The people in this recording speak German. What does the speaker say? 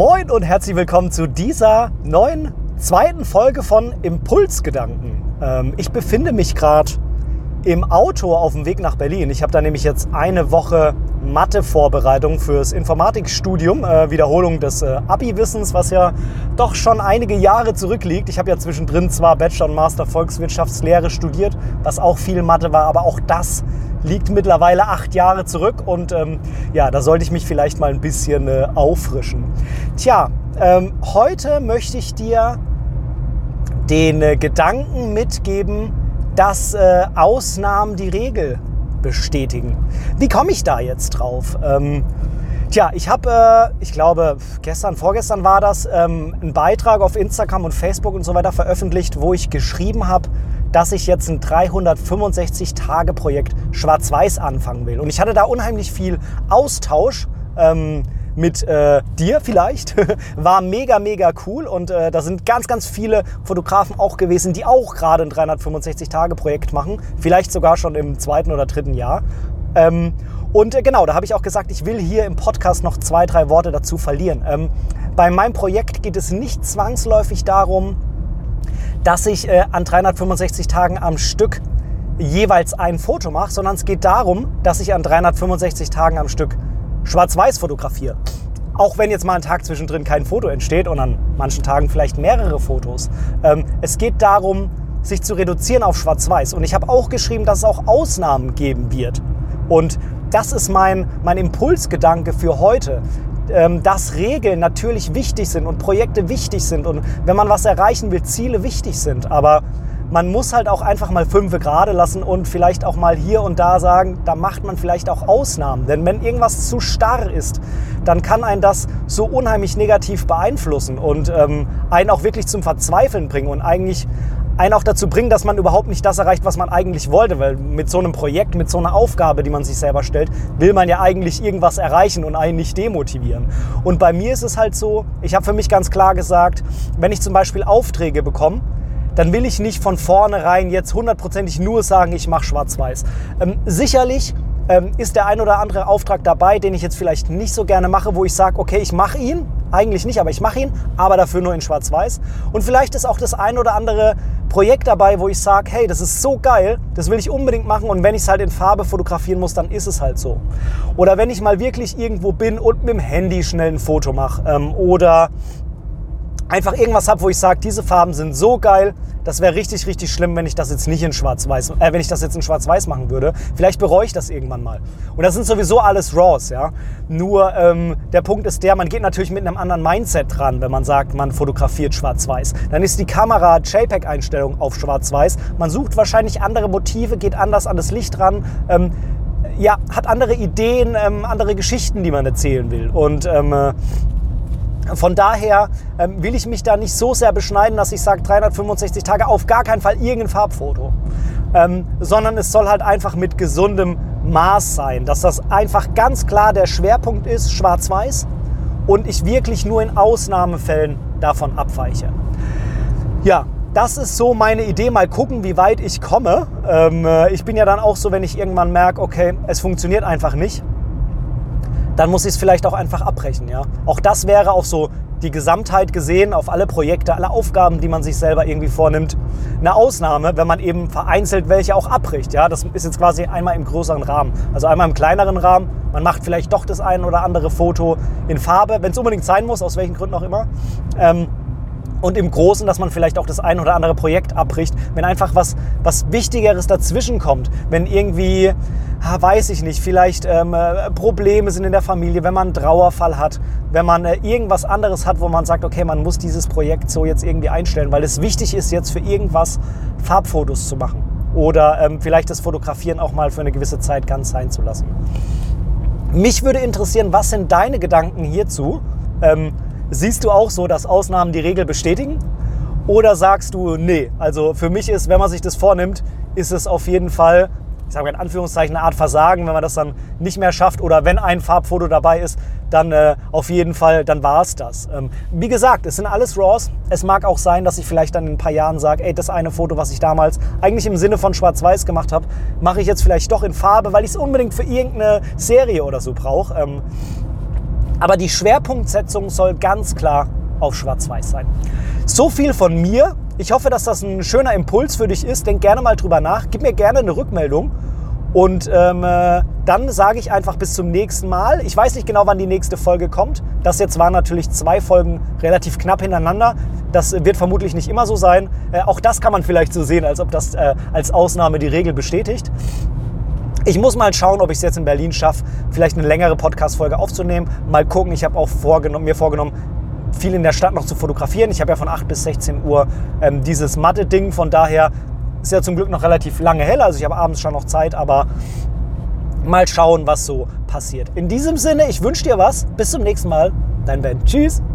Moin und herzlich willkommen zu dieser neuen zweiten Folge von Impulsgedanken. Ähm, ich befinde mich gerade im Auto auf dem Weg nach Berlin. Ich habe da nämlich jetzt eine Woche Mathe-Vorbereitung fürs Informatikstudium, äh, Wiederholung des äh, Abi-Wissens, was ja doch schon einige Jahre zurückliegt. Ich habe ja zwischendrin zwar Bachelor und Master Volkswirtschaftslehre studiert, was auch viel Mathe war, aber auch das liegt mittlerweile acht Jahre zurück und ähm, ja, da sollte ich mich vielleicht mal ein bisschen äh, auffrischen. Tja, ähm, heute möchte ich dir den äh, Gedanken mitgeben, dass äh, Ausnahmen die Regel bestätigen. Wie komme ich da jetzt drauf? Ähm, tja, ich habe, äh, ich glaube, gestern, vorgestern war das, ähm, einen Beitrag auf Instagram und Facebook und so weiter veröffentlicht, wo ich geschrieben habe, dass ich jetzt ein 365-Tage-Projekt Schwarz-Weiß anfangen will. Und ich hatte da unheimlich viel Austausch. Ähm, mit äh, dir vielleicht. War mega, mega cool und äh, da sind ganz, ganz viele Fotografen auch gewesen, die auch gerade ein 365-Tage-Projekt machen. Vielleicht sogar schon im zweiten oder dritten Jahr. Ähm, und äh, genau, da habe ich auch gesagt, ich will hier im Podcast noch zwei, drei Worte dazu verlieren. Ähm, bei meinem Projekt geht es nicht zwangsläufig darum, dass ich äh, an 365 Tagen am Stück jeweils ein Foto mache, sondern es geht darum, dass ich an 365 Tagen am Stück schwarz-weiß fotografiere. Auch wenn jetzt mal ein Tag zwischendrin kein Foto entsteht und an manchen Tagen vielleicht mehrere Fotos. Ähm, es geht darum, sich zu reduzieren auf schwarz-weiß. Und ich habe auch geschrieben, dass es auch Ausnahmen geben wird. Und das ist mein, mein Impulsgedanke für heute. Ähm, dass Regeln natürlich wichtig sind und Projekte wichtig sind und wenn man was erreichen will, Ziele wichtig sind. Aber man muss halt auch einfach mal fünfe gerade lassen und vielleicht auch mal hier und da sagen, da macht man vielleicht auch Ausnahmen. Denn wenn irgendwas zu starr ist, dann kann einen das so unheimlich negativ beeinflussen und ähm, einen auch wirklich zum Verzweifeln bringen und eigentlich einen auch dazu bringen, dass man überhaupt nicht das erreicht, was man eigentlich wollte. Weil mit so einem Projekt, mit so einer Aufgabe, die man sich selber stellt, will man ja eigentlich irgendwas erreichen und einen nicht demotivieren. Und bei mir ist es halt so, ich habe für mich ganz klar gesagt, wenn ich zum Beispiel Aufträge bekomme, dann will ich nicht von vornherein jetzt hundertprozentig nur sagen, ich mache schwarz-weiß. Ähm, sicherlich ähm, ist der ein oder andere Auftrag dabei, den ich jetzt vielleicht nicht so gerne mache, wo ich sage, okay, ich mache ihn, eigentlich nicht, aber ich mache ihn, aber dafür nur in schwarz-weiß. Und vielleicht ist auch das ein oder andere Projekt dabei, wo ich sage, hey, das ist so geil, das will ich unbedingt machen und wenn ich es halt in Farbe fotografieren muss, dann ist es halt so. Oder wenn ich mal wirklich irgendwo bin und mit dem Handy schnell ein Foto mache ähm, oder einfach irgendwas habe, wo ich sage, diese Farben sind so geil, das wäre richtig, richtig schlimm, wenn ich das jetzt nicht in Schwarz-Weiß, äh, wenn ich das jetzt in Schwarz-Weiß machen würde. Vielleicht bereue ich das irgendwann mal. Und das sind sowieso alles Raws, ja. Nur ähm, der Punkt ist der, man geht natürlich mit einem anderen Mindset dran, wenn man sagt, man fotografiert Schwarz-Weiß. Dann ist die Kamera JPEG-Einstellung auf Schwarz-Weiß. Man sucht wahrscheinlich andere Motive, geht anders an das Licht ran. Ähm, ja, hat andere Ideen, ähm, andere Geschichten, die man erzählen will. Und ähm, äh, von daher ähm, will ich mich da nicht so sehr beschneiden, dass ich sage 365 Tage auf gar keinen Fall irgendein Farbfoto, ähm, sondern es soll halt einfach mit gesundem Maß sein, dass das einfach ganz klar der Schwerpunkt ist, schwarz-weiß und ich wirklich nur in Ausnahmefällen davon abweiche. Ja, das ist so meine Idee. Mal gucken, wie weit ich komme. Ähm, äh, ich bin ja dann auch so, wenn ich irgendwann merke, okay, es funktioniert einfach nicht, dann muss ich es vielleicht auch einfach abbrechen. Ja? Auch das wäre auf so die Gesamtheit gesehen, auf alle Projekte, alle Aufgaben, die man sich selber irgendwie vornimmt, eine Ausnahme, wenn man eben vereinzelt welche auch abbricht. Ja? Das ist jetzt quasi einmal im größeren Rahmen. Also einmal im kleineren Rahmen. Man macht vielleicht doch das ein oder andere Foto in Farbe, wenn es unbedingt sein muss, aus welchen Gründen auch immer. Ähm, und im Großen, dass man vielleicht auch das ein oder andere Projekt abbricht, wenn einfach was, was Wichtigeres dazwischen kommt, wenn irgendwie, weiß ich nicht, vielleicht ähm, äh, Probleme sind in der Familie, wenn man einen Trauerfall hat, wenn man äh, irgendwas anderes hat, wo man sagt, okay, man muss dieses Projekt so jetzt irgendwie einstellen, weil es wichtig ist, jetzt für irgendwas Farbfotos zu machen oder ähm, vielleicht das Fotografieren auch mal für eine gewisse Zeit ganz sein zu lassen. Mich würde interessieren, was sind deine Gedanken hierzu? Ähm, Siehst du auch so, dass Ausnahmen die Regel bestätigen? Oder sagst du, nee, also für mich ist, wenn man sich das vornimmt, ist es auf jeden Fall, ich sage in Anführungszeichen, eine Art Versagen, wenn man das dann nicht mehr schafft oder wenn ein Farbfoto dabei ist, dann äh, auf jeden Fall, dann war es das. Ähm, wie gesagt, es sind alles Raws. Es mag auch sein, dass ich vielleicht dann in ein paar Jahren sage, ey, das eine Foto, was ich damals eigentlich im Sinne von Schwarz-Weiß gemacht habe, mache ich jetzt vielleicht doch in Farbe, weil ich es unbedingt für irgendeine Serie oder so brauche. Ähm, Aber die Schwerpunktsetzung soll ganz klar auf Schwarz-Weiß sein. So viel von mir. Ich hoffe, dass das ein schöner Impuls für dich ist. Denk gerne mal drüber nach. Gib mir gerne eine Rückmeldung. Und ähm, äh, dann sage ich einfach bis zum nächsten Mal. Ich weiß nicht genau, wann die nächste Folge kommt. Das jetzt waren natürlich zwei Folgen relativ knapp hintereinander. Das wird vermutlich nicht immer so sein. Äh, auch das kann man vielleicht so sehen, als ob das äh, als Ausnahme die Regel bestätigt. Ich muss mal schauen, ob ich es jetzt in Berlin schaffe, vielleicht eine längere Podcast-Folge aufzunehmen. Mal gucken. Ich habe auch vorgenommen, mir vorgenommen, viel in der Stadt noch zu fotografieren. Ich habe ja von 8 bis 16 Uhr ähm, dieses Matte-Ding. Von daher ist ja zum Glück noch relativ lange hell. Also ich habe abends schon noch Zeit, aber mal schauen, was so passiert. In diesem Sinne, ich wünsche dir was. Bis zum nächsten Mal. Dein Ben. Tschüss.